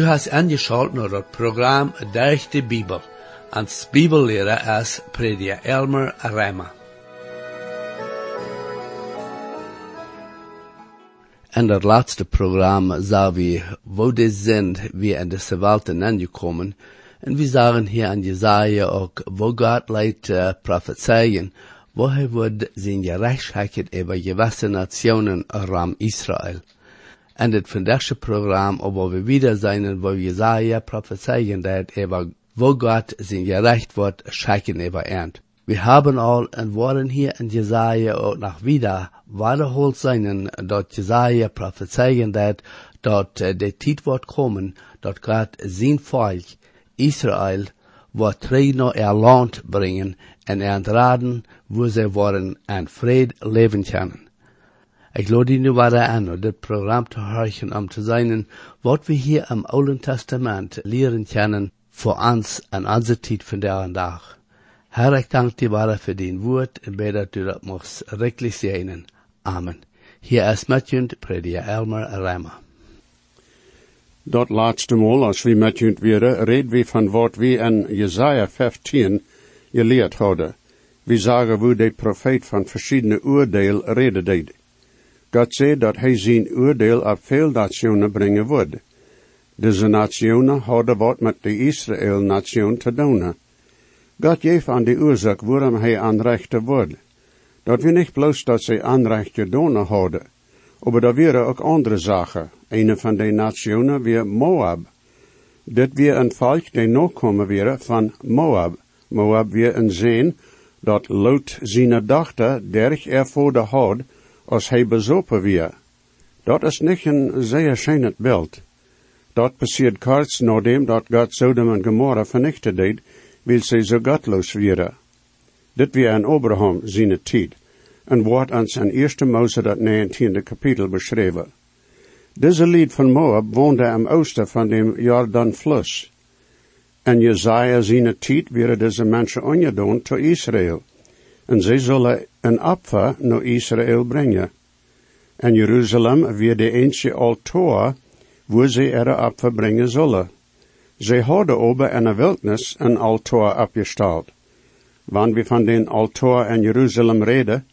Du hast angeschaut naar het programma Durch de Bibel. Als Bibellehrer is prediker Elmer Rema. In dat laatste programma zagen we, wo de sind wir in de Welt angekommen. En we zagen hier an Jesaja ook, wo Gott leidt uh, prophezeien, wo hij wordt zijn gerechtigheid over gewisse nationen ram Israël. En het vandaagse programma, waar we wieder zijn, wo Jesaja prophezeien dat over wo Gott sein gerecht wird, scheiken über ernt. Wir haben all und waren hier in Jesaja auch nach wieder wiederholt sein, dort Jesaja prophezeien, dat dort äh, der Zeit wird kommen, dort Gott sein Volk, Israel, wird drei noch ihr bringen und entraden, wo sie wollen an Fried leben können. Ich lade nu weiter an, das Programm zu hören, um zu sein, was wir hier im Alten Testament lehren können, voor ons en onze tijd vandaag en dag. Herr, ik dank dir weiter für den Wort en bid dat du dat mocht rechtlich segnen. Amen. Hier is met je prediker Elmer Remmer. Dat laatste Mal, als we met je weer, reden we van wat we in Jesaja 15 geleerd hadden. We zagen hoe de profeet van verschillende oordeel reden. God zei dat hij zijn oordeel op veel nationen brengen wordt. Deze nationen hadden wat met de Israël-nation te doen. God geeft aan de oorzaak waarom hij aanrechte wordt. Dat we niet bloos dat zij aanrecht gedaan hadden, maar dat waren ook andere zaken. Een van de nationen weer Moab. Dit weer een volk die nog komen weer van Moab. Moab weer een zin dat Lot zijn dochter derg ervoor de had als hij bezopen weer. Dat is niet een zeer schijnend beeld. Dat passiert kurz nachdem dat Gott Sodom und Gomorra vernichtet deed, weil sie so gottlos wäre. Dit weer an Abraham seine tijd, en wordt ons in 1 Mose dat 19e kapitel beschreven. Deze lied van Moab woonde am oosten van dem Jordanfluss. En Jezaja seine tijd wäre deze mensen ongedaan tot Israël. En zij zullen een opfer naar Israël brengen. En Jeruzalem weer de eentje altaar wo sie ihre Opfer bringen sollen. Sie hadden ober in der Wildnis ein Altar abgestellt. Wann wir von den Altar in Jerusalem reden,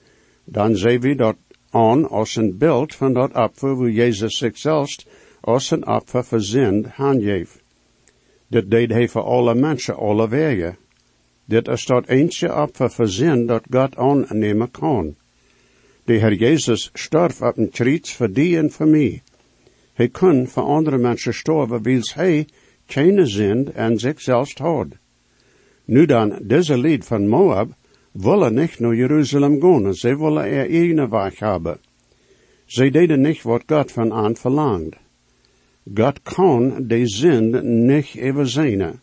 dann sehen wir dort an als ein Bild von dort Opfer, wo Jesus sich selbst als Opfer für Sinn handgeeft. Dit deed hij voor alle mensen, alle wegen. Dit is dat eentje Opfer für Sinn dat Gott aannemen kan. De Herr Jesus starf op een kruis voor die en voor mij. Hij kon voor andere mensen sterven, wils hij geen zin en zichzelf had. Nu dan, deze lied van Moab willen niet naar Jeruzalem gaan, ze willen er eigen weg hebben. Ze deden niet wat God van aan verlangt. God kan de zin niet overzien.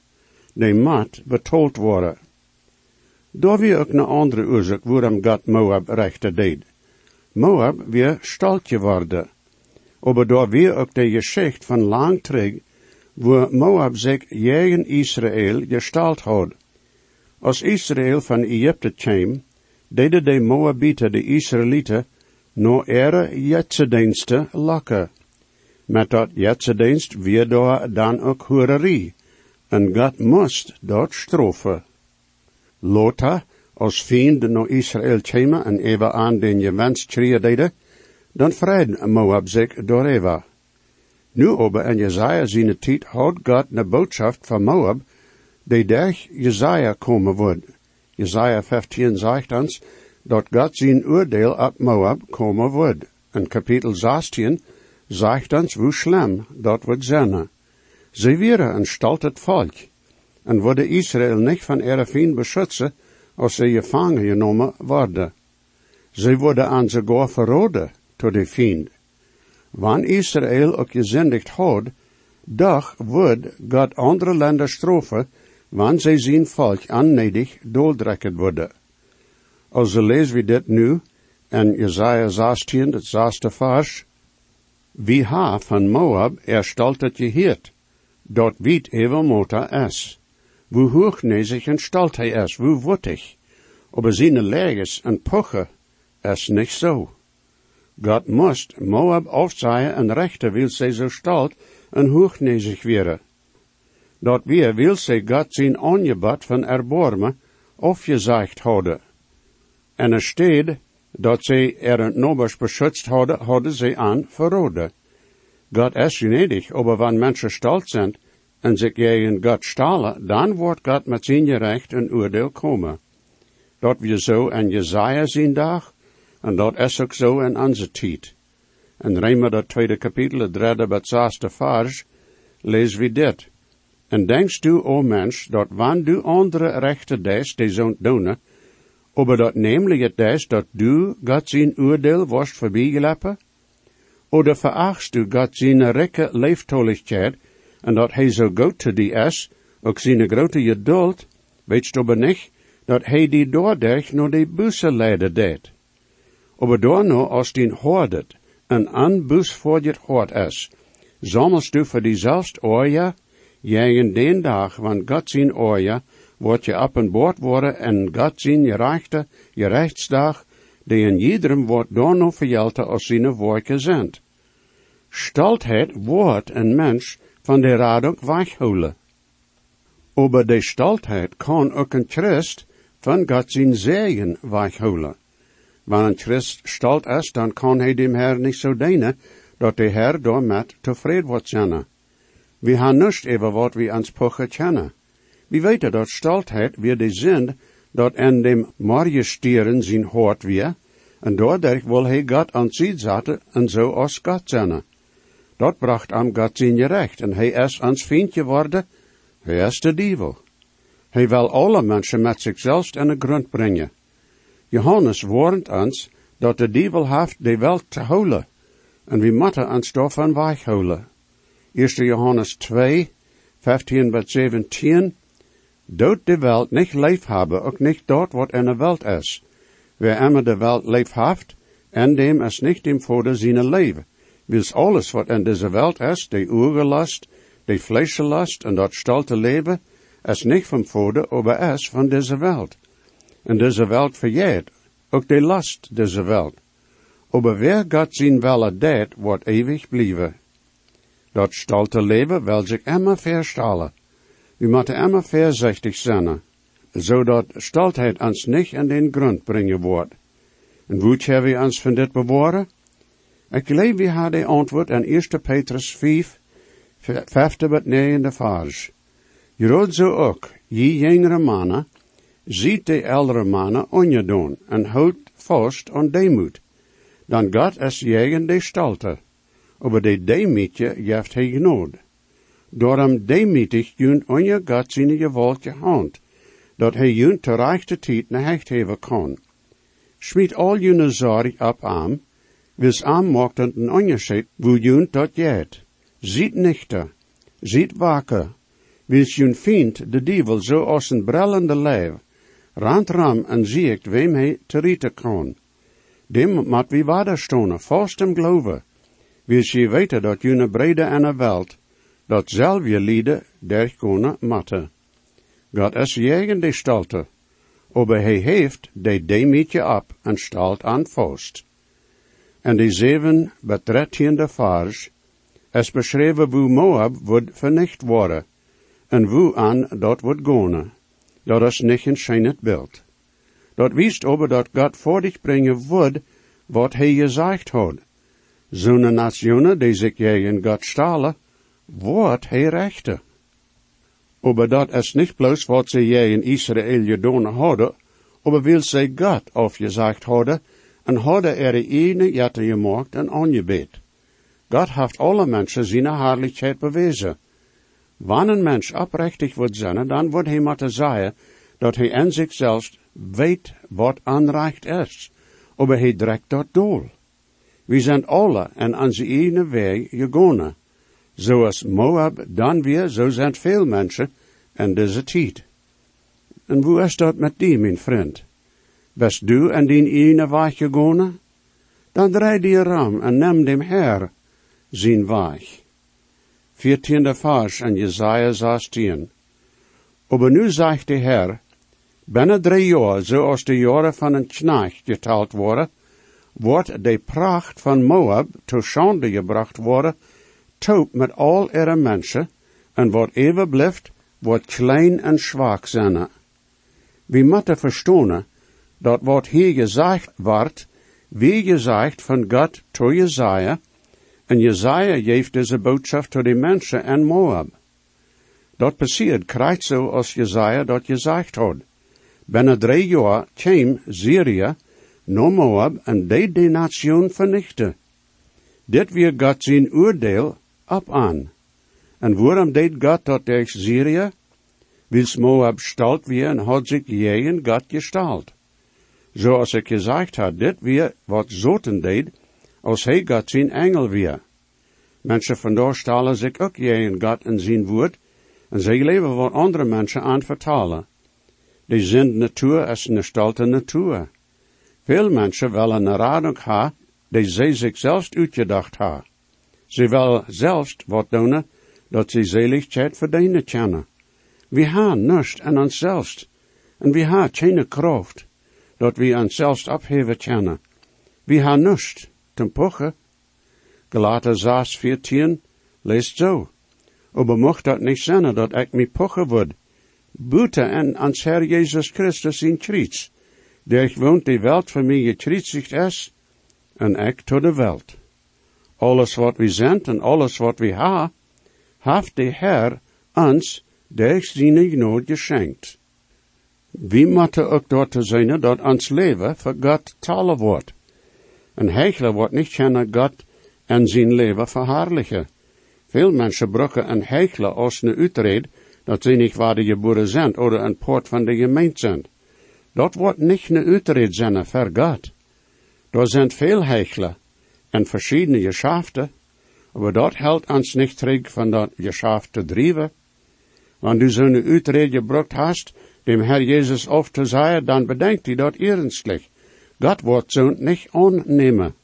De moet betoeld worden. Daar weer ook een andere oorzaak waarom God Moab rechter deed. Moab weer stalt geworden aber da wir auch die Geschichte von lang terug, wo Moab sich gegen Israel gestalt hat. Als Israel von Egypte kwam, deden de Moabiten de Israëlieten no ihre jetsendiensten lokken. Met dat jetsendienst weer daar dan ook hoererie, en God moest dat strofen. Lota, als vriend no Israël kwam en even aan den gewenst deden, dan vreden Moab zich door Eva. Nu aber in Jesaja zijn tijd had God ne boodschap van Moab, die durch Jesaja komen wordt. Jesaja 15 zegt ons, dat God zijn oordeel op Moab komen wordt. En kapitel 16 zegt ons hoe schlimm dat wordt zijn. Ze waren een staltet volk, en worden Israël niet van ihre vien beschützen, als ze gevangen genomen worden. Ze worden aan ze gar verroden, tot de fiend. Wann Israël ook gezendigd had, doch wordt God andere landen strofen, wann zij zijn volk annedig dooldrekken worden. Also lezen we dit nu in Jesaja 16, het zesde vers. Wie ha van Moab erstaltet geheerd, dort wiet mota es. Wo hochnäsig en stalt hij es, wo wuttig, aber seine Leges en Poche es nicht so. God moest Moab aufzeigen en rechter wil zij zo stalt en hochnezig wäre. Dat wir wil ze God zijn ongebad van erbarmen afgezegd hadden. En er steed dat ze er nobers beschützt hadden, hadden ze aan verroden. God is gnädig, aber wann mensen stolz zijn en zich gegen God stalen, dan wordt God met zijn gerecht een oordeel komen. Dat we zo in Jezaja zien dag, en dat is ook zo in onze tijd. En Rijmer dat tweede kapitel, het derde bij zesde vers, lees we dit. En denkst du, o mens, dat wanneer du andere rechten des, die zult doen, aber dat namelijk het des, dat du God zijn oordeel worst voorbijgeleppen? Oder verachtst du God zijn rekke leeftoligheid, en dat hij zo goed die is, ook zijn grote geduld, weet aber nicht, dat hij die doordech naar die busse leiden deed. Aber daarna, als die hoordet, en an bus voor je hoort is, zammelst du voor diezelfde oorja, in den dag, want God zijn oorja, wordt je op een boord worden en God zijn je rechte, je rechtsdag, die in iedereen wordt daarna verjelten als zijn woorden zijn. Stoltheid wordt een mens van de raad ook weghouden. Aber de stoltheid kan ook een Christ van God zijn zegen weghouden. Wanneer een Christ stolt is, dan kan hij dem Herr niet zo dienen, dat de Herr daarmet tevreden wordt zijn. We gaan niet even wat we ons pochen kennen. We weten dat stoltheid weer de zin dat in dem marjestieren zijn hoort weer, en doordat wil hij God aan zich zetten en zo als God zijn. Dat bracht am God zijn recht, en hij is ons vriendje worden, hij is de duivel. Hij wil alle mensen met zichzelf in de grond brengen. Johannes warnt ons dat de duivel heeft de welt te houden, en we moeten ons daarvan weghouden. 1 Johannes 2, 15 bis 17, Dood de welt niet leef hebben, ook niet dort wat in de welt is. Wer immer de welt leef heeft, en dem is niet im Vader zijn leven. Wils alles wat in deze welt is, de oergelast, de vleeselast en dat stolte leven, is niet van Vader, aber is van deze welt. En deze welt verjeert, ook de last deze welt. Aber wer God zijn welle deed, wordt eeuwig blijven. Dat stolte leven wil zich immer verstalen. We moeten immer voorzichtig zijn, zodat stoltheid ons niet in den grond brengen wordt. En hoe hebben we ons van dit bewaren? Ik geloof we hadden antwoord aan 1 Petrus 5, vijfde tot negende vers. Je rood zo ook, je jongere mannen, ziet de oudere mannen onjedoen en houdt vast aan deemoed. Dan God is jegen de stolte, over de deemietje jeft hij genood. Daarom demietig junt onje God zijn gewoltje hand, dat hij junt te rechte tijd naar hecht hebben kan. Schmied al june zorg op aan, wils aan maakt een onderscheid, wo dat jet. Ziet nichter, ziet wakker, wils jun vindt de dievel zo als een brellende lijf, ram en ziekt wem hij te rieten kan. Dem mat wie waderstonen, vast hem geloven, wils je weten dat june brede en een welt, dat zelf je lieden derkonen matte. God is jegen de stalte, aber hij heeft de demietje op en stalt aan vast. En de zeven betrettiende vers is beschreven hoe Moab wordt vernicht worden, en hoe aan dat wordt gone. Dat is niet een schijnend beeld. Dat wiest over dat God voor dich brengen wordt, wat hij gezegd had. Zo'n nationen die zich in God stalen, wordt hij rechter. Aber dat is niet bloos wat ze jij in Israël gedaan hadden, aber wil ze God afgezegd hadden, en hadden er ene jette gemaakt en aangebed. God heeft alle mensen zijn herrlichheid bewezen. Wanneer een mens oprechtig wordt zijn, dan wordt hij moeten zeggen dat hij in zichzelf weet wat aanrecht is, aber hij direct dat doel. We zijn alle en onze ene weg gegaan. Zoals Moab dan weer, zo zijn veel mensen en deze tijd. En hoe is dat met die, mijn vriend? Best du en die ene weg gegaan? Dan draai die ram en neem dem Herr zijn weg. Viertiende vers en Jesaja 16. Aber nu zegt de Herr, binnen drie jaar, zoals de jaren van een knecht geteld worden, wordt de pracht van Moab tot schande gebracht worden taub met al ihre mensen, en wat even blijft, wordt klein en zwak zijn. We moeten verstaan dat wat hier gezegd wordt, wie gezegd van God to Jezaja, en Jezaja geeft deze boodschap tot de mensen en Moab. Dat passiert krijgt zo als Jezaja dat gezegd had. Binnen drie jaar kwam Syrië, no Moab, en deed de nation vernichten. Dit weer God zijn oordeel op aan. En waarom deed God dat tegen Syrië? Wils Moab stalt weer en had zich jegen God gestalt. Zoals ik gezegd had, dit weer wat Zoten deed, als hij God zijn engel weer. Mensen vandaar stalen zich ook jegen God en zijn woord, en zij leven wat andere mensen aan vertalen. Die zijn natuur is een stalte natuur. Veel mensen willen een radung ha, die zij zich zelfs uitgedacht ha. Ze willen zelfs wat doen, dat ze zeligheid verdienen kennen. We hebben niets aan onszelf, en we hebben geen kracht, dat we onszelf opheven kennen. We hebben niets, ten poche. Galater 6, 14, leest zo. Aber mocht dat niet zijn dat ik me poche word. Buiten en ans Herr Jezus Christus in Kriets, der woont die welt voor mij gekriezigd is, en ik tot de welt. Alles wat we zijn en alles wat we ha, heeft de Herr ons durch zijn genade geschenkt. We moeten ook dort zijn dat ons leven voor God talen wordt. Een heichler wordt niet kennen God en zijn leven verhaarlijken. Veel mensen brokken een heichler als een uitred dat ze niet waar de geboren zijn, of een poort van de gemeente zijn. Dat wordt niet een uitred zijn voor God. Er zijn veel heichler en verschillende geschaften, maar dat helpt ons niet terug van dat geschaft te drijven. Wanneer du zo'n uitred gebruikt hast, dem Herr Jezus auf te zeggen, dan bedenkt hij dat ernstlich. God wordt zo'n niet aannemen.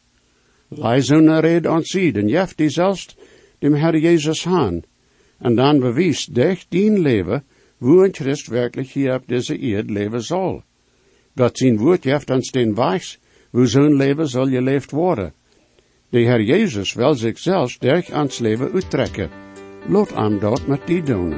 Lei zo'n red sie, en jeft die zelfs dem Herr Jezus aan. En dan bewijst dich dien leven, wo een Christ werkelijk hier op deze eerd leven zal. God zijn woord jeft ons den wijs, hoe zo'n leven zal je leefd worden. De Herr Jezus wil zichzelf durch ans leven uittrekken. Lot aan dat met die doen.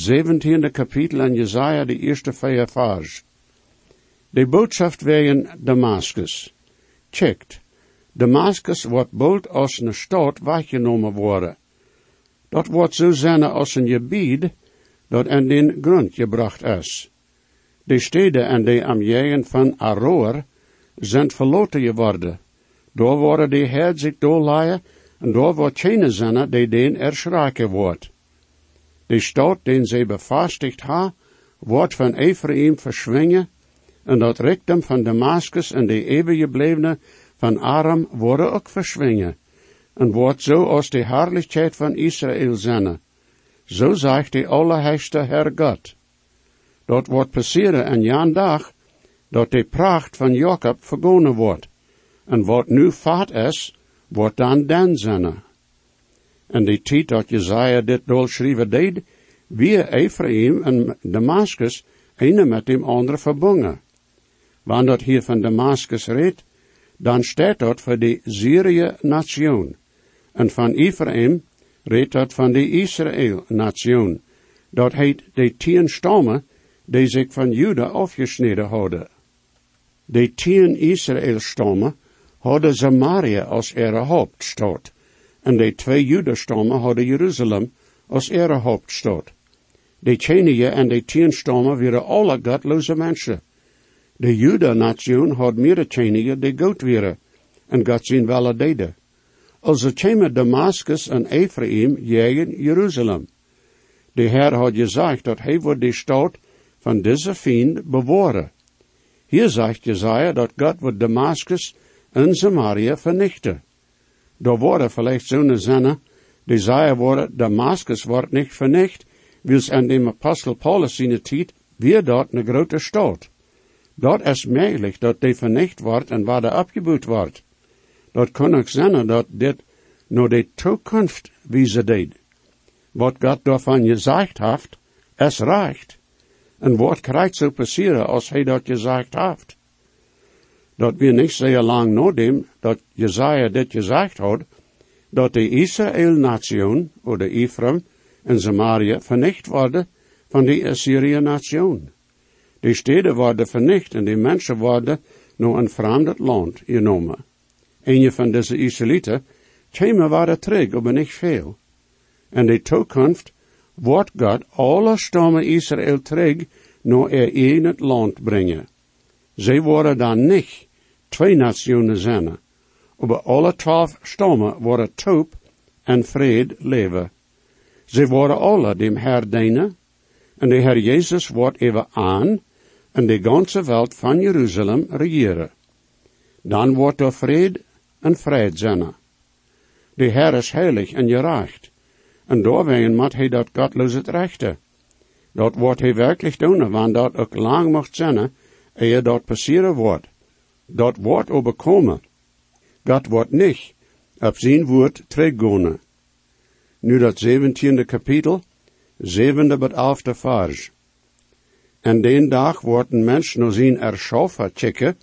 Zeventiende kapitel in Jesaja, de eerste vers. De boodschap wegen Damascus. Checkt. Damascus wordt bald als een stad weggenomen worden. Dat wordt zo zijn als een gebied dat in den grond gebracht is. De steden en de amjeën van Aroer zijn verloten geworden. Daar worden de herd zich doorlaaien en daar wordt geen zijn die den erschraken wordt. De stad den ze bevestigd ha, wordt van Ephraim verschwingen en dat richtum van Damascus en de eeuwige van Aram worden ook verschwingen en wordt zo als de herrlichheid van Israël zijn. Zo zegt de Allerheilige Herr God. Dat wordt passeren en jan dag, dat de pracht van Jacob vergonnen wordt. En wat nu vaat is, wordt dan dan zijn. En die tijd dat Jezaja dit dolschrijven deed, wie Ephraim en Damascus, ene met dem andere verbonden. Wanneer dat hier van Damascus redt, dan staat dat voor de Syrië nation. En van Ephraim redt dat van de Israël nation. Dat heet de tien stammen die zich van Juda afgesneden hadden. De tien Israël stammen hadden Samaria als ihre hoofdstad. En de twee Juda-stammen hadden Jeruzalem als ihre hoofdstad. De tjenige en de tien stammen waren alle godloze mensen. De Juda-nation had meer tjenige die goed waren en God zijn wel deden. Also kwamen Damascus en Ephraim jegen Jeruzalem. De Heer had gezegd dat hij de stad van deze vriend bewahren. Hier zegt Jezaja dat God wordt Damascus en Samaria vernichten. Daar worden vielleicht zo'n zinnen, die zeggen worden, Damascus wordt niet vernicht, wils an dem Apostel Paulus zijn tijd weer dort een grote stad. Dat is mogelijk dat die vernicht wordt en waar de opgebouwd wordt. Dat kan ook zijn dat dit naar de toekomst wijzen deed. Wat God daarvan gezegd heeft, is recht. En wat krijgt zo passeren als hij dat gezegd heeft? Dat we niet zeer lang nadem dat Jezaja dit gezegd had, dat de Israël-nation, of de Ephraim en Samaria, vernicht worden van de Assyrië-nation. De steden worden vernicht en de mensen worden naar een vreemd land genomen. Een van deze Israëlieten kwamen waren terug, maar niet veel. En de toekomst wordt God alle stammen Israël terug naar er het land brengen. Zij worden dan niet twee nationen zijn. Maar alle twaalf stammen worden toop en vrede leven. Ze worden alle dem Herr dienen, en de Herr Jezus wordt even aan, en de ganze wereld van Jeruzalem regeren. Dan wordt er vrede en vrede zijn. De Herr is heilig en gerecht, en doorwegen moet hij dat godloos het rechte. Dat wordt hij werkelijk doen, want dat ook lang mocht zijn, eer dat passeren wordt. Dat wordt overkomen. God wordt niet op zijn woord teruggaan. Nu dat zeventiende kapitel, zevende tot elfde vers. En den dag wordt een mens naar zijn erschaffer checken,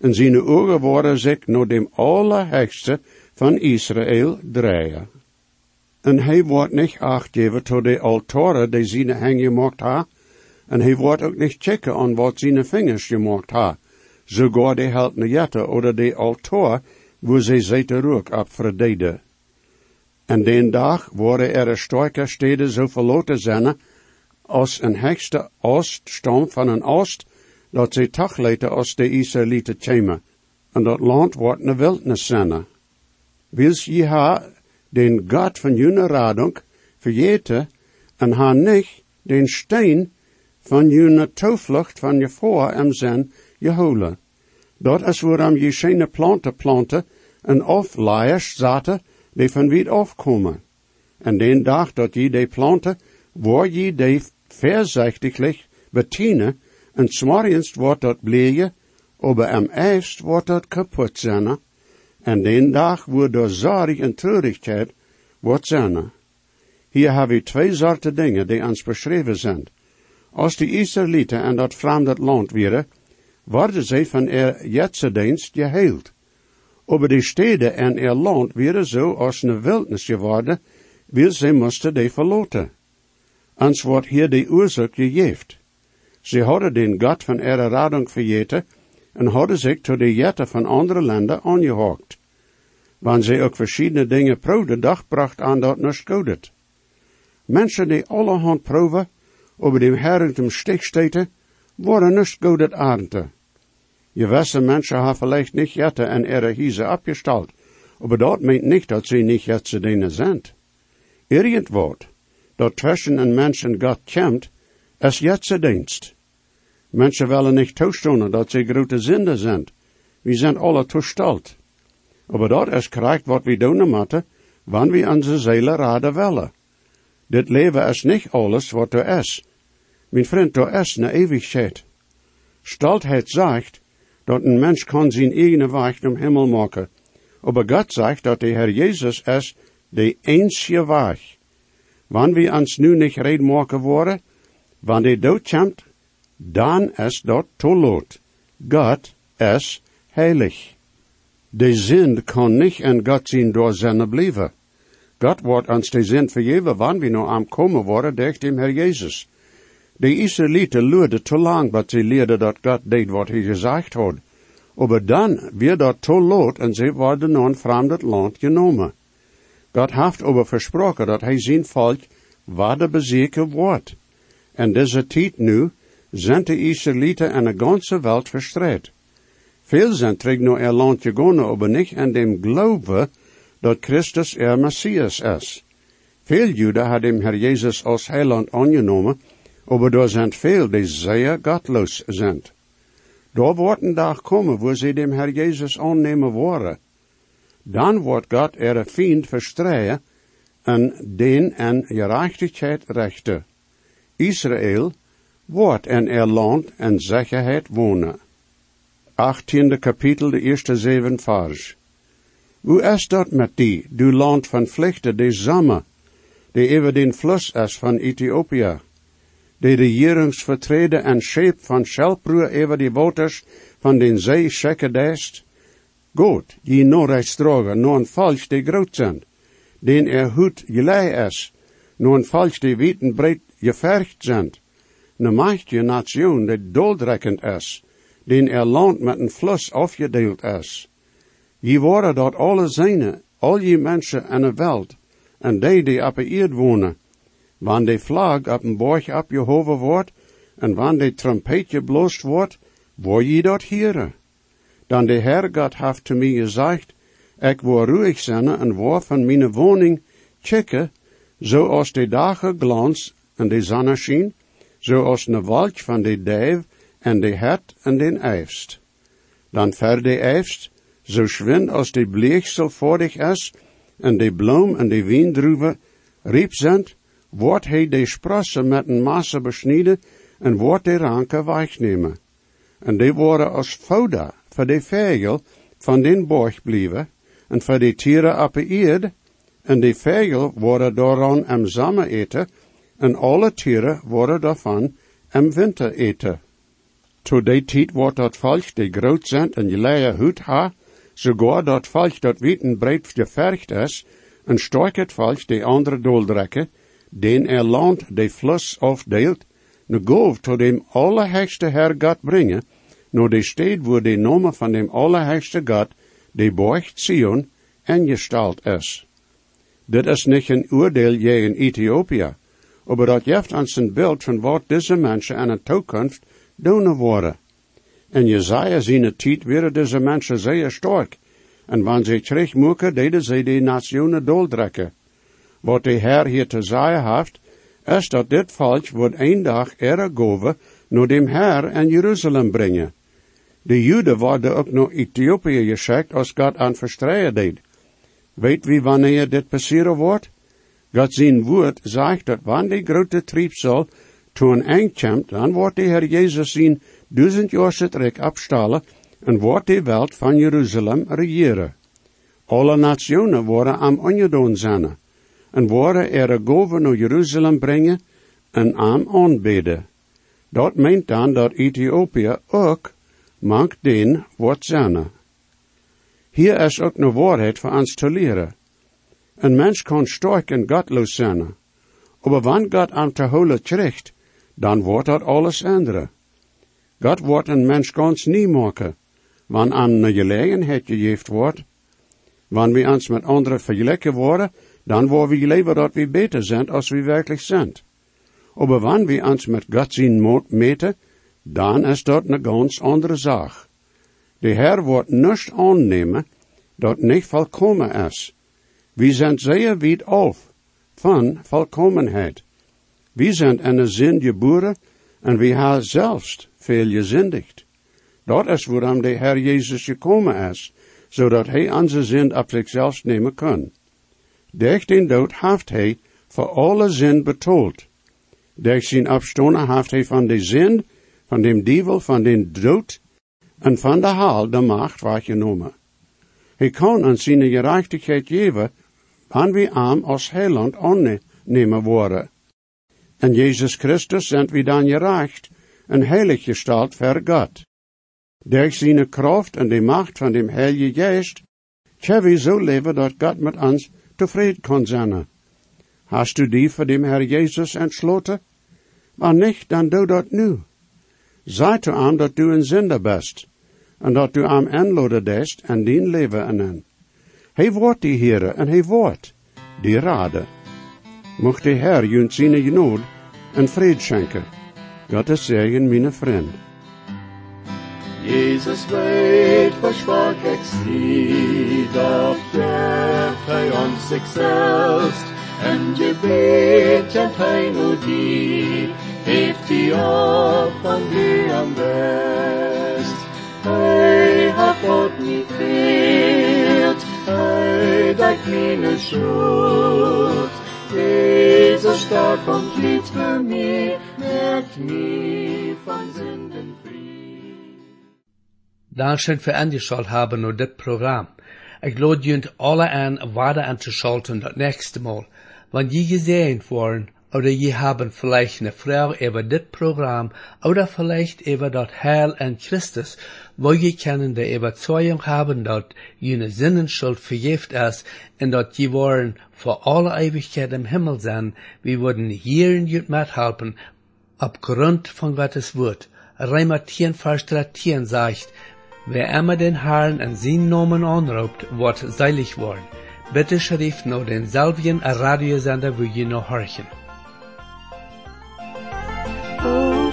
en zijn ogen worden zich naar dem Allerhechste van Israël draaien. En hij wordt niet acht geven tot de altaren die zijn hang gemaakt ha, en hij wordt ook niet checken aan wat zijn vingers gemaakt ha, sogar de heltene jette oder de altaar, wo ze zitten rook op verdeden. En den dag worden er sterke steden zo verloten zijn, als een hekste ooststam van een oost, dat ze later als de Israëlieten komen. En dat land wordt een wildnis zijn. Wils je ha den God van jullie radung vergeten en ha niet den steen van jullie toevlucht van je voor hem zijn je holen. Dat is waarom je schene planten planten en afleiers zaten die van wie afkomen. En den dag dat je die planten, waar je die voorzichtiglijk betienen, en smorgens wordt dat bleje, aber am eerst wordt dat kapot zijn, en den dag wordt door zorg en treurigheid wordt zijn. Hier hebben we twee soorten dingen die ons beschreven zijn. Als de Israëlieten en dat vreemde land waren, worden zij van er dienst geheeld. Aber die steden en er land waren zo als een wildnis geworden, wil zij moesten die verloten. Ans wordt hier de oorzaak gegeeft. Ze hadden den God van ihre radung vergeten en hadden zich tot de jetten van andere landen aangehokt. Wanneer ze ook verschillende dingen proefden, dag bracht aan dat niet godet. Mensen die allerhand proeven, over dem Herren zum Stich steten, worden niet godet aarden. Gewisse mensen hebben vielleicht niet jetten en ihre Hiese abgestalt, aber dat meint nicht, dat sie nicht jetzt zu denen sind. Irgendwort, dat tussen een mensen Gott kämmt, is jetzt dienst. Mensen willen nicht toestonen dat ze grote zinder zijn. We zijn alle toestalt. Aber dat is krijgt wat we doen moeten, wanneer we onze zielen raden willen. Dit leven is niet alles wat er is. Mijn vriend, er is een eeuwigheid. Staltheid zegt, dat een mens kan zijn eigen weg naar hemel maken. Aber Gott sagt, dat de Herr Jezus is de einzige weg. Wanneer we ons nu niet red maken worden, wanneer de dood komt, dan is dat te laat. God is heilig. De zin kan niet in God zijn door zijn blijven. God wordt ons de zin vergeven, wanneer we nou aan komen worden durch dem Herr Jezus. De Israëlieten leerden te lang, maar ze leerden dat God deed wat hij gezegd had. Aber dan wird dat te laat en ze worden naar een vreemd land genomen. God heeft aber versproken dat hij zijn volk waarde bezeken wordt. En deze tijd nu zijn de Israëlieten in de ganze Welt verstreit. Veel zijn terug naar er land gegaan, aber niet in dem geloven dat Christus er Messias is. Veel Juden hebben dem Herr Jezus als heiland aangenomen, aber er zijn veel die zeer gottloos zijn. Daar wordt een dag komen, wo ze dem Herr Jezus aannemen worden. Dan wordt God er vriend verstreien en den en gerechtigheid rechten. Israël wordt in er land en zekerheid wonen. Achttiende kapitel, de eerste zeven vers. Hoe is dat met die, du land van vlechten, de zamme, die over den fluss is van Ethiopië? De regeringsvertreden en scheep van schelproer over die waters van den zee schekken dest. Goed, je Noorrechts drogen, no een falsch die groot zijn, den er goed gelei is, no een falsch die weten breed gevergd zijn. Ne macht je nation die doldrekkend is, den er land met een fluss afgedeeld is. Je worden dat alle zijne, al je mensen in de wereld, en die die op de eerd wonen, Wann de vlag op een borg opgehoven wordt, en wann de trompetje blost wordt, wo je dat hieren. Dan de Herr God heeft te mij gezegd, ik wil ruhig zijn en wil van mijn woning checken, zoals de dagen glans en de zonne schien, zoals een wolk van de duif en de het en den eifst. Dan ver de eifst, zo schwind als de bleeksel voordig is, en de bloem en de wiendruwe riep zijn, wordt hij de sprossen met een massa besneden en wordt de ranken wegnemen. En die worden als fouda voor de vegel van den borg blijven en voor de tieren op de eerd, en de vegel worden daaraan am samen eten, en alle tieren worden daarvan am winter eten. To die tijd wordt dat volk die groot zijn en je leie hut ha, sogar dat volk dat weten breed gevergd is, en stork het volk die andere dooldrekken, den er land de fluss afdeelt, ne gov tot dem allerhöchste Herr Gott brengen, no de steed wo de nomen van dem allerhöchste Gott, de borg Zion, gestalt is. Dit is niet een oordeel in Ethiopië, aber dat geeft ons een beeld van wat deze mensen aan de toekomst doen worden. En Jezaja zien tijd werden deze mensen zeer sterk, en wanneer ze terugmoeken, deden ze de nationen dooldrekken. Wat de Herr hier te zeggen heeft, is dat dit volk wordt een dag er goven naar dem Herr en Jeruzalem brengen. De Juden worden ook naar Ethiopië geschikt als God aan verstreien deed. Weet wie wanneer dit passeren wordt? God zijn woord zegt dat wanneer die grote triebsel to een eind komt, dan wordt de Heer Jezus zien duizend jaar trek afstalen en wordt de welt van Jeruzalem regeren. Alle nationen worden am ongedaan zijn en worden er goven naar Jeruzalem brengen en aan aanbidden. Dat meent dan dat Ethiopië ook mag den wordt. Hier is ook een waarheid voor ons te leren. Een mens kan sterk en godloos zijn, Aber wann Gott aan te holen kriegt, dan wordt dat alles andere. God wordt een mens ganz nie maken, wann aan een gelegenheid gegeven wordt. Wanneer we ons met anderen vergelijken worden, dan worden we leven dat we beter zijn als we werkelijk zijn. Aber wanneer we ons met God zien meten, dan is dat een ganz andere zaak. De Heer wordt niet aannemen dat niet volkomen is. We zijn zeer weit af van volkomenheid. We zijn in een zin geboren en we hebben zelfs veel gezindigd. Dat is waarom de Heer Jezus gekomen is, zodat hij onze zin op zichzelf nemen kan. Durch den dood heeft hij voor alle zin betoeld. Durch zijn opstonen heeft hij van de zin, van dem duivel, van den dood en van de haal de macht waargenomen. Hij kan aan zijn gerechtigheid geven, aan wie arm als heiland aannemen worden. En Jezus Christus zijn wie dan gerecht en heilig gestalt ver God. Durch zijn kracht en de macht van dem Heilige Geest, tja we zo leven dat God met ons tevreden kan zijn. Hast du die voor dem Herr Jezus entsloten? Maar niet, dan doe dat nu. Zei te aan dat du een zinder best, en dat du am aanloden dest en dien leven en Hij wordt die Heere en hij wordt die Rade. Mocht de Herr junt zijn genood en vrede schenken. God is zegen, mijn vriend. Jesus weet versprach ik zie, doch geeft hij ons zichzelf. En je weet en hij nu die, heeft die op van die am best. Hij hat God niet veelt, hij dat meine schuld. Jezus starb und litt für mich, merkt mich von Sünden frei. Dankeschön für angeschaut haben und das Programm. Ich lade junt alle an, weiter anzuschalten das nächste Mal. Wenn je gesehen worden, oder je haben vielleicht eine Frau über das Programm, oder vielleicht über das Heil an Christus, wo je können die Überzeugung haben, dass jene Sinnenschuld vergift ist, und dass je wollen vor aller Ewigkeit im Himmel sein, wir würden hier in jut mithelfen, aufgrund von Gottes Wort. Reimer 10, Vers 13 sagt, Wer immer den Herrn in seinen Namen anruft, wird seilig worden. Bitte schrift nur denselben Radiosender, wo ihr noch horchen. Hoe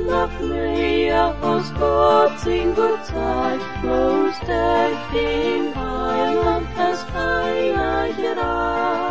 Maria aus Gott singur Zeit, bloß der den Heiland das Heilige Reich.